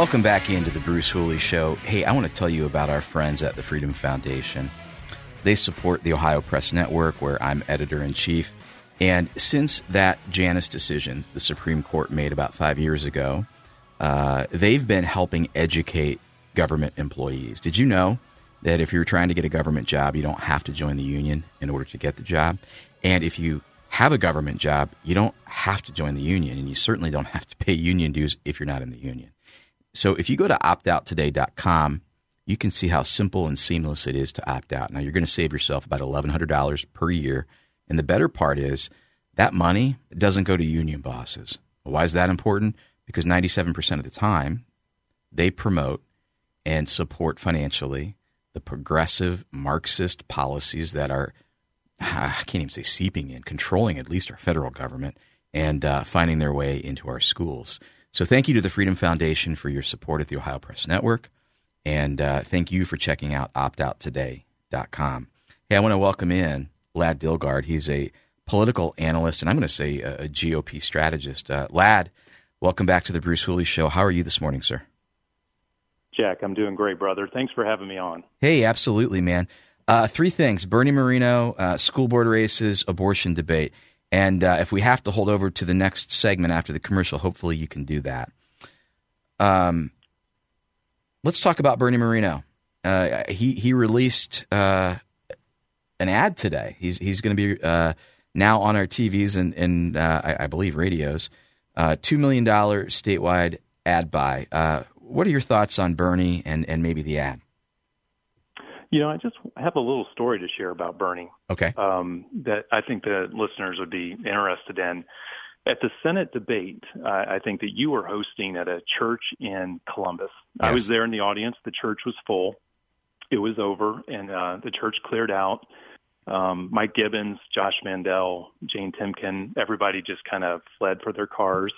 Welcome back into the Bruce Hooley Show. Hey, I want to tell you about our friends at the Freedom Foundation. They support the Ohio Press Network, where I'm editor in chief. And since that Janus decision the Supreme Court made about five years ago, uh, they've been helping educate government employees. Did you know that if you're trying to get a government job, you don't have to join the union in order to get the job? And if you have a government job, you don't have to join the union, and you certainly don't have to pay union dues if you're not in the union. So if you go to optouttoday.com, you can see how simple and seamless it is to opt out. Now, you're going to save yourself about $1,100 per year. And the better part is that money doesn't go to union bosses. Why is that important? Because 97% of the time, they promote and support financially the progressive Marxist policies that are, I can't even say seeping in, controlling at least our federal government and uh, finding their way into our schools. So thank you to the Freedom Foundation for your support at the Ohio Press Network. And uh, thank you for checking out optouttoday.com. Hey, I want to welcome in Lad Dilgard. He's a political analyst and I'm going to say a, a GOP strategist. Uh, Lad, welcome back to the Bruce Hooley Show. How are you this morning, sir? Jack, I'm doing great, brother. Thanks for having me on. Hey, absolutely, man. Uh, three things Bernie Moreno, uh, school board races, abortion debate. And uh, if we have to hold over to the next segment after the commercial, hopefully you can do that. Um, let's talk about Bernie Moreno. Uh, he he released uh, an ad today. He's he's going to be uh, now on our TVs and, and uh, I, I, believe radios. Uh, Two million dollar statewide ad buy. what are your thoughts on Bernie and, and maybe the ad? You know, I just have a little story to share about Bernie. Okay. Um, that I think the listeners would be interested in. At the Senate debate, uh, I think that you were hosting at a church in Columbus. Yes. I was there in the audience. The church was full. It was over, and uh, the church cleared out. Um, Mike Gibbons, Josh Mandel, Jane Timken, everybody just kind of fled for their cars.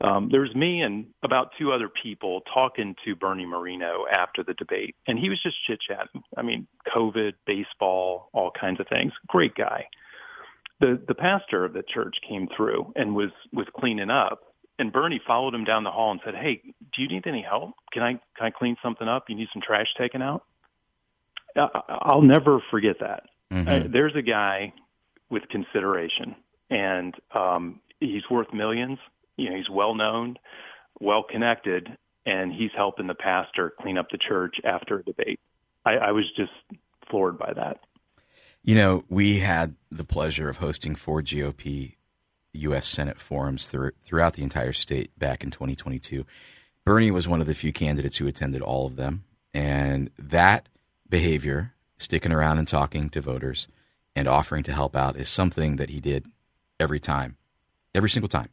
Um, there was me and about two other people talking to Bernie Moreno after the debate, and he was just chit chatting. I mean, COVID, baseball, all kinds of things. Great guy. The the pastor of the church came through and was was cleaning up, and Bernie followed him down the hall and said, "Hey, do you need any help? Can I can I clean something up? You need some trash taken out?" I, I'll never forget that. Mm-hmm. Uh, there's a guy with consideration, and um, he's worth millions you know, he's well known, well connected, and he's helping the pastor clean up the church after a debate. I, I was just floored by that. You know, we had the pleasure of hosting four GOP U.S. Senate forums through, throughout the entire state back in 2022. Bernie was one of the few candidates who attended all of them. And that behavior, sticking around and talking to voters and offering to help out, is something that he did every time, every single time.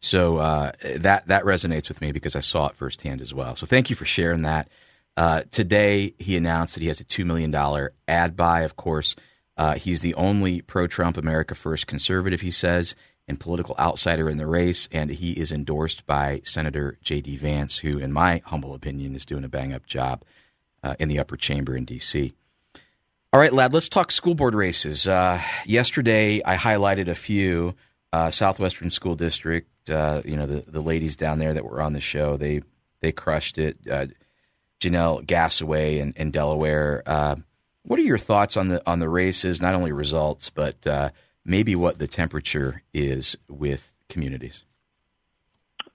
So uh, that that resonates with me because I saw it firsthand as well. So thank you for sharing that. Uh, today he announced that he has a two million dollar ad buy. Of course, uh, he's the only pro-Trump, America First conservative. He says and political outsider in the race, and he is endorsed by Senator J.D. Vance, who, in my humble opinion, is doing a bang-up job uh, in the upper chamber in D.C. All right, lad, let's talk school board races. Uh, yesterday, I highlighted a few. Uh, Southwestern School District, uh, you know, the, the ladies down there that were on the show, they they crushed it. Uh, Janelle Gassaway in, in Delaware. Uh, what are your thoughts on the on the races? Not only results, but uh, maybe what the temperature is with communities.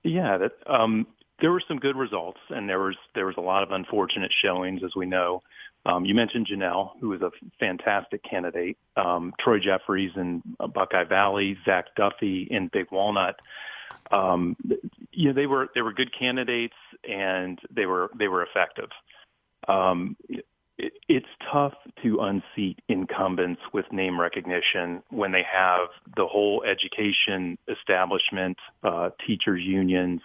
Yeah, that, um, there were some good results, and there was there was a lot of unfortunate showings, as we know. Um, you mentioned Janelle, who is a fantastic candidate. Um, Troy Jeffries in Buckeye Valley, Zach Duffy in Big Walnut. Um, you know, they were they were good candidates and they were they were effective. Um, it, it's tough to unseat incumbents with name recognition when they have the whole education establishment, uh, teachers unions,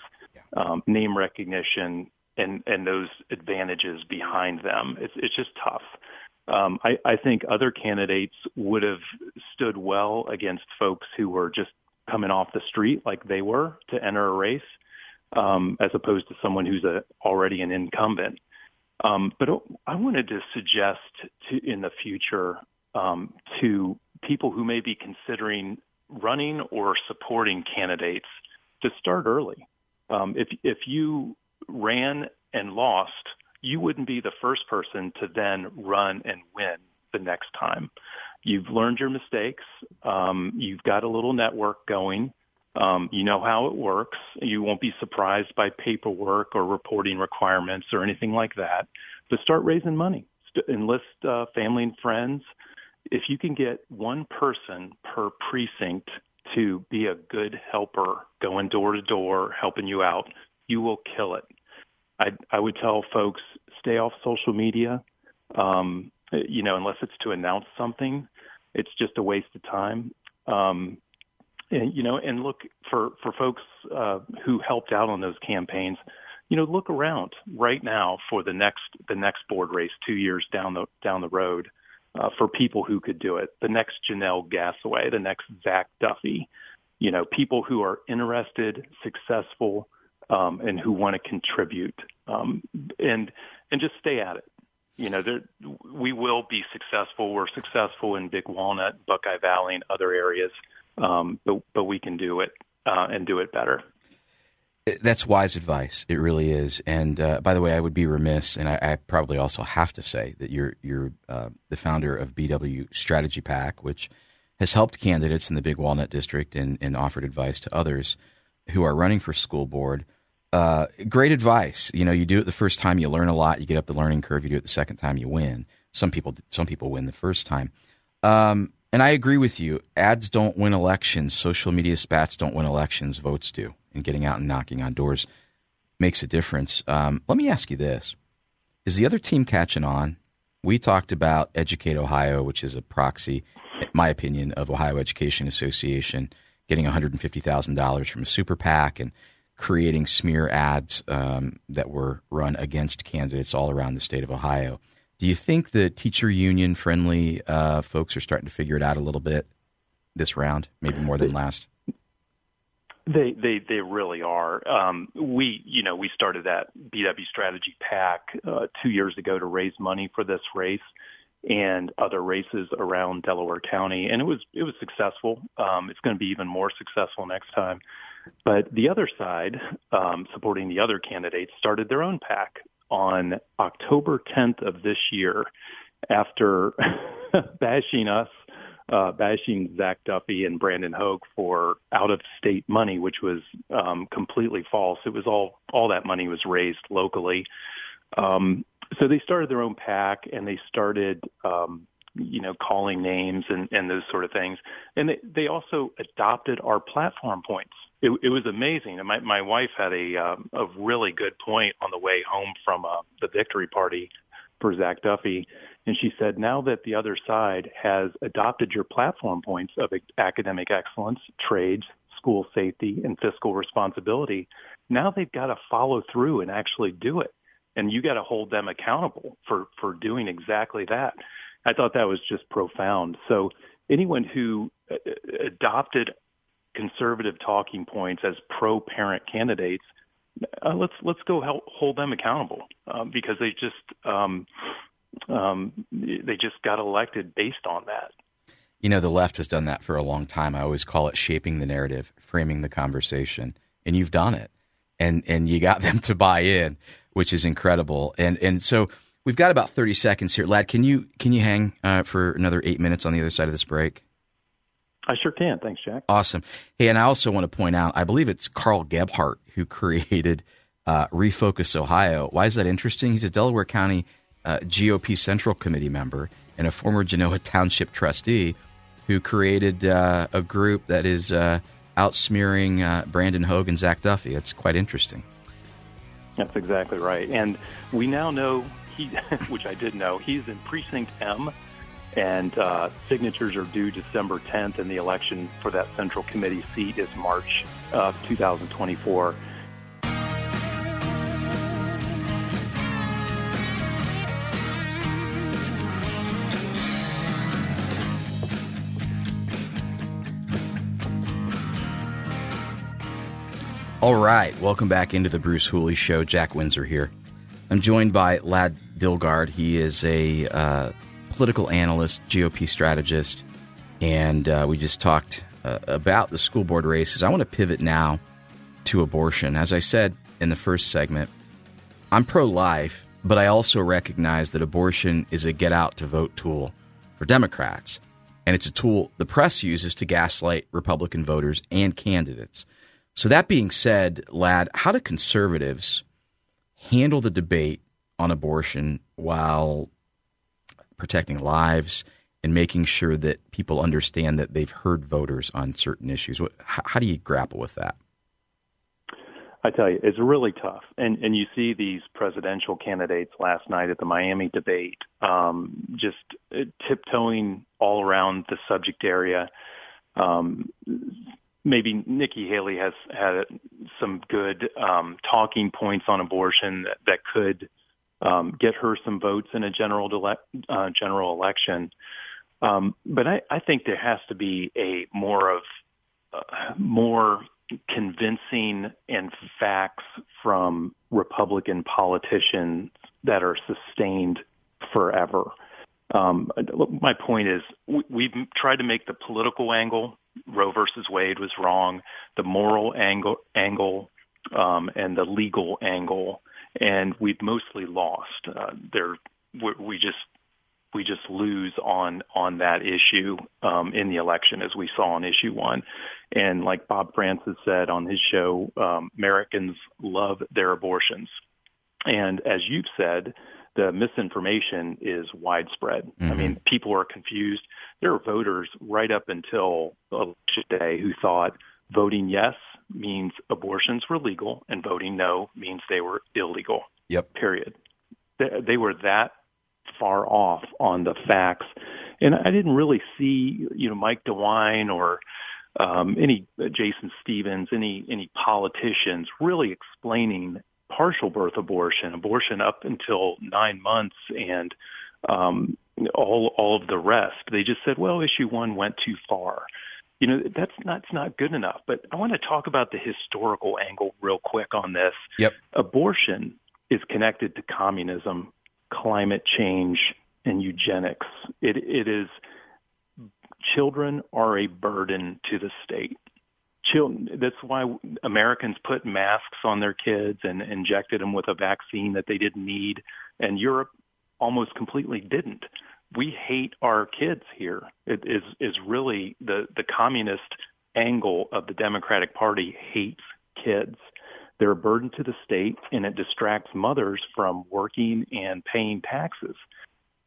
um, name recognition, and and those advantages behind them. It's it's just tough. Um, I, I think other candidates would have stood well against folks who were just coming off the street like they were to enter a race, um, as opposed to someone who's a, already an incumbent. Um, but I wanted to suggest to, in the future um, to people who may be considering running or supporting candidates to start early. Um, if if you ran and lost, you wouldn't be the first person to then run and win the next time. You've learned your mistakes. Um, you've got a little network going. Um, you know how it works. You won't be surprised by paperwork or reporting requirements or anything like that. But start raising money. Enlist uh, family and friends. If you can get one person per precinct to be a good helper, going door to door, helping you out, you will kill it. I, I would tell folks stay off social media. Um, you know, unless it's to announce something, it's just a waste of time. Um, and, you know, and look for for folks uh, who helped out on those campaigns. You know, look around right now for the next the next board race two years down the down the road uh, for people who could do it. The next Janelle Gassaway, the next Zach Duffy. You know, people who are interested, successful, um, and who want to contribute, um, and and just stay at it. You know, there, we will be successful. We're successful in Big Walnut, Buckeye Valley, and other areas um, but but we can do it uh, and do it better. That's wise advice. It really is. And uh, by the way, I would be remiss, and I, I, probably also have to say that you're you're uh, the founder of BW Strategy PAC, which has helped candidates in the Big Walnut District and, and offered advice to others who are running for school board. Uh, great advice. You know, you do it the first time, you learn a lot. You get up the learning curve. You do it the second time, you win. Some people some people win the first time. Um, and I agree with you. Ads don't win elections. Social media spats don't win elections. Votes do. And getting out and knocking on doors makes a difference. Um, let me ask you this Is the other team catching on? We talked about Educate Ohio, which is a proxy, in my opinion, of Ohio Education Association, getting $150,000 from a super PAC and creating smear ads um, that were run against candidates all around the state of Ohio. Do you think the teacher union friendly uh, folks are starting to figure it out a little bit this round, maybe more than last? They they they really are. Um, we you know we started that BW Strategy PAC uh, two years ago to raise money for this race and other races around Delaware County, and it was it was successful. Um, it's going to be even more successful next time. But the other side, um, supporting the other candidates, started their own PAC on October 10th of this year after bashing us, uh, bashing Zach Duffy and Brandon Hogue for out of state money, which was um, completely false. It was all, all that money was raised locally. Um, so they started their own PAC and they started, um, you know, calling names and, and those sort of things. And they, they also adopted our platform points. It, it was amazing. And my, my wife had a, um, a really good point on the way home from uh, the victory party for Zach Duffy. And she said, now that the other side has adopted your platform points of academic excellence, trades, school safety, and fiscal responsibility, now they've got to follow through and actually do it. And you got to hold them accountable for, for doing exactly that. I thought that was just profound. So anyone who uh, uh, adopted conservative talking points as pro-parent candidates, uh, let's let's go help hold them accountable um, because they just um, um, they just got elected based on that. You know, the left has done that for a long time. I always call it shaping the narrative, framing the conversation, and you've done it, and and you got them to buy in, which is incredible. And and so We've got about 30 seconds here. Lad, can you can you hang uh, for another eight minutes on the other side of this break? I sure can. Thanks, Jack. Awesome. Hey, and I also want to point out, I believe it's Carl Gebhardt who created uh, Refocus Ohio. Why is that interesting? He's a Delaware County uh, GOP Central Committee member and a former Genoa Township trustee who created uh, a group that is uh, out smearing uh, Brandon Hogue and Zach Duffy. It's quite interesting. That's exactly right. And we now know he, which I did know, he's in precinct M, and uh, signatures are due December 10th, and the election for that central committee seat is March of 2024. All right, welcome back into the Bruce Hooley Show. Jack Windsor here. I'm joined by Lad Dilgard. He is a uh, political analyst, GOP strategist, and uh, we just talked uh, about the school board races. I want to pivot now to abortion. As I said in the first segment, I'm pro life, but I also recognize that abortion is a get out to vote tool for Democrats. And it's a tool the press uses to gaslight Republican voters and candidates. So, that being said, Lad, how do conservatives handle the debate on abortion while protecting lives and making sure that people understand that they've heard voters on certain issues? How do you grapple with that? I tell you, it's really tough. And and you see these presidential candidates last night at the Miami debate um, just tiptoeing all around the subject area. Um, maybe Nikki Haley has had some good um, talking points on abortion that, that could um, get her some votes in a general dele- uh, general election. Um, but I, I think there has to be a more of uh, more convincing and facts from Republican politicians that are sustained forever. Um, my point is, we've tried to make the political angle Roe versus Wade was wrong, the moral angle, angle um, and the legal angle, and we've mostly lost. Uh, there, we, we just we just lose on on that issue um, in the election, as we saw on issue one. And like Bob Frantz said on his show, um, Americans love their abortions, and as you've said, the misinformation is widespread. Mm-hmm. I mean, people are confused. There are voters right up until election day who thought voting yes means abortions were legal and voting no means they were illegal. Yep. Period. They, they were that far off on the facts. And I didn't really see, you know, Mike DeWine or um, any uh, Jason Stephens, any any politicians really explaining partial birth abortion, abortion up until nine months, and um, all all of the rest. They just said, well, issue one went too far. You know, that's not, that's not good enough. But I want to talk about the historical angle real quick on this. Yep. Abortion is connected to communism, climate change, and eugenics. It, it is children are a burden to the state children. That's why Americans put masks on their kids and injected them with a vaccine that they didn't need, and Europe almost completely didn't. We hate our kids here. It is is really the the communist angle of the Democratic Party hates kids. They're a burden to the state, and it distracts mothers from working and paying taxes.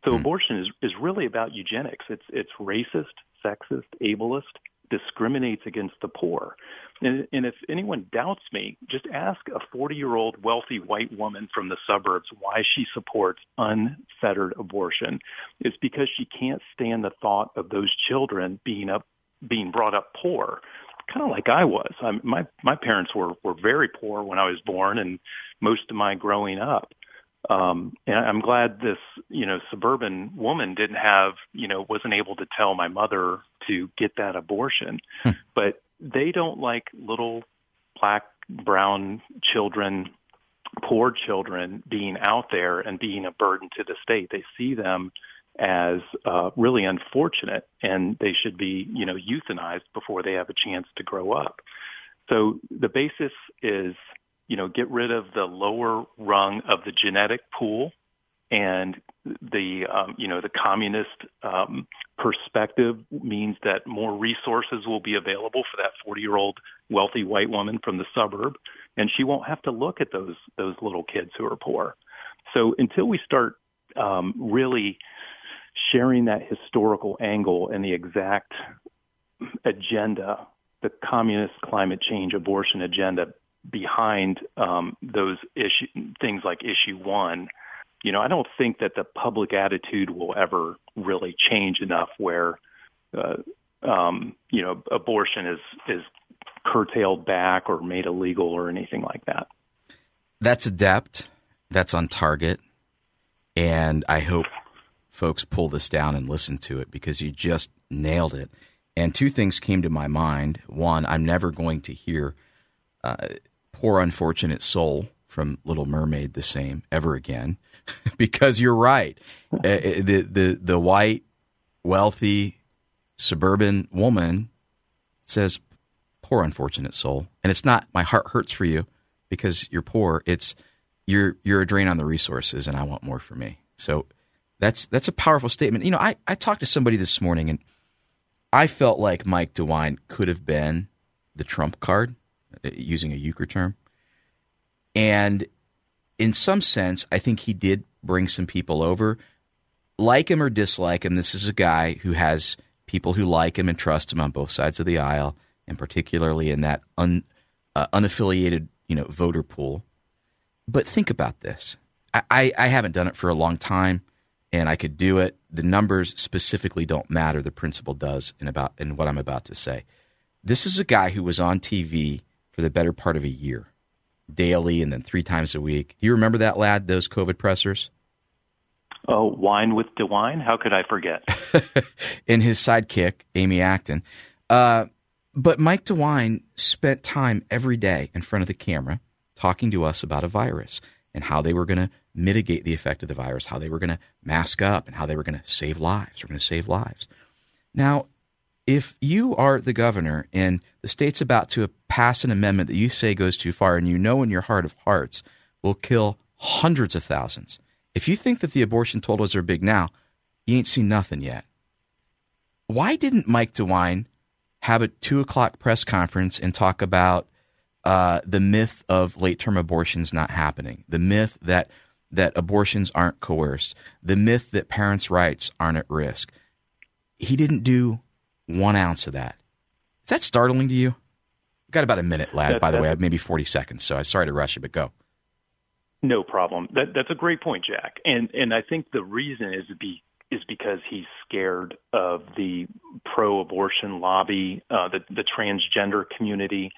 So mm. abortion is is really about eugenics. It's it's racist, sexist, ableist, discriminates against the poor. And, and if anyone doubts me, just ask a 40-year-old wealthy white woman from the suburbs why she supports unfettered abortion. It's because she can't stand the thought of those children being up being brought up poor kind of like I was. I, my my parents were were very poor when I was born, and most of my growing up. Um, and I'm glad this, you know, suburban woman didn't have, you know, wasn't able to tell my mother to get that abortion. Hmm. But they don't like little black, brown children, poor children being out there and being a burden to the state. They see them as uh, really unfortunate, and they should be, you know, euthanized before they have a chance to grow up. So the basis is you know, get rid of the lower rung of the genetic pool and the um, you know the communist um, perspective means that more resources will be available for that 40 year old wealthy white woman from the suburb, and she won't have to look at those those little kids who are poor. So until we start um, really sharing that historical angle and the exact agenda the communist climate change abortion agenda behind um, those issue things like issue one, you know, I don't think that the public attitude will ever really change enough where, uh, um, you know, abortion is is curtailed back or made illegal or anything like that. That's adept. That's on target, and I hope folks pull this down and listen to it because you just nailed it. And two things came to my mind. One, I'm never going to hear uh, "Poor Unfortunate Soul" from Little Mermaid the same ever again, because you're right. Uh, uh, the the the white, wealthy, suburban woman says, "Poor unfortunate soul," and it's not my heart hurts for you because you're poor. It's you're you're a drain on the resources, and I want more for me. So that's that's a powerful statement. You know, I I talked to somebody this morning, and I felt like Mike DeWine could have been the trump card, using a euchre term. And in some sense, I think he did bring some people over. Like him or dislike him, this is a guy who has people who like him and trust him on both sides of the aisle, and particularly in that un, uh, unaffiliated, you know, voter pool. But think about this. I, I, I haven't done it for a long time, and I could do it. The numbers specifically don't matter. The principle does in about in what I'm about to say. This is a guy who was on TV for the better part of a year daily and then three times a week. Do you remember that, lad, those COVID pressers? Oh, wine with DeWine? How could I forget? In his sidekick, Amy Acton. Uh, but Mike DeWine spent time every day in front of the camera talking to us about a virus and how they were going to mitigate the effect of the virus, how they were going to mask up, and how they were going to save lives. We're going to save lives. Now, if you are the governor and the state's about to pass an amendment that you say goes too far and you know in your heart of hearts will kill hundreds of thousands, if you think that the abortion totals are big now, you ain't seen nothing yet. Why didn't Mike DeWine have a two o'clock press conference and talk about uh, the myth of late term abortions not happening, the myth that that abortions aren't coerced, the myth that parents' rights aren't at risk? He didn't do one ounce of that. Is that startling to you? We've got about a minute, lad, that, by the way, maybe 40 seconds. So I'm sorry to rush you, but go. No problem. That, that's a great point, Jack. And, and I think the reason is be, is because he's scared of the pro-abortion lobby, uh, the, the transgender community.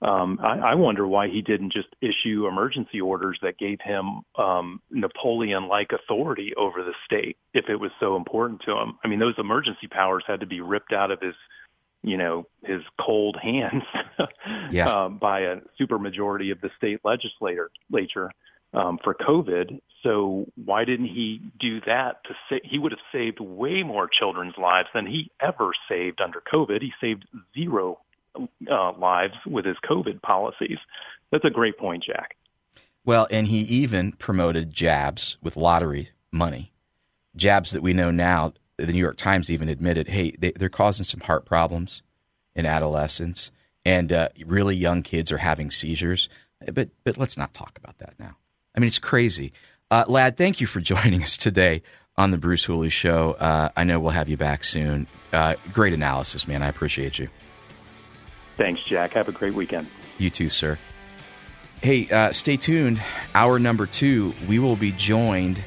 Um, I, I wonder why he didn't just issue emergency orders that gave him um, Napoleon-like authority over the state if it was so important to him. I mean, those emergency powers had to be ripped out of his, you know, his cold hands yeah. um, by a supermajority of the state legislature um, for COVID. So why didn't he do that? To say he would have saved way more children's lives than he ever saved under COVID. He saved zero uh, lives with his COVID policies. That's a great point, Jack. Well, and he even promoted jabs with lottery money, jabs that we know now. The New York Times even admitted, hey, they, are causing some heart problems in adolescents, and uh, really young kids are having seizures. But but let's not talk about that now. I mean, it's crazy. Uh, Lad, thank you for joining us today on the Bruce Hooley Show. Uh, I know we'll have you back soon. Uh, great analysis, man. I appreciate you. Thanks, Jack. Have a great weekend. You too, sir. Hey, uh, stay tuned. Hour number two, we will be joined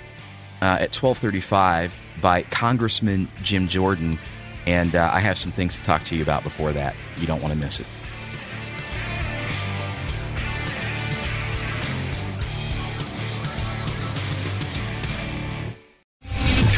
uh, at twelve thirty-five by Congressman Jim Jordan, and uh, I have some things to talk to you about before that. You don't want to miss it.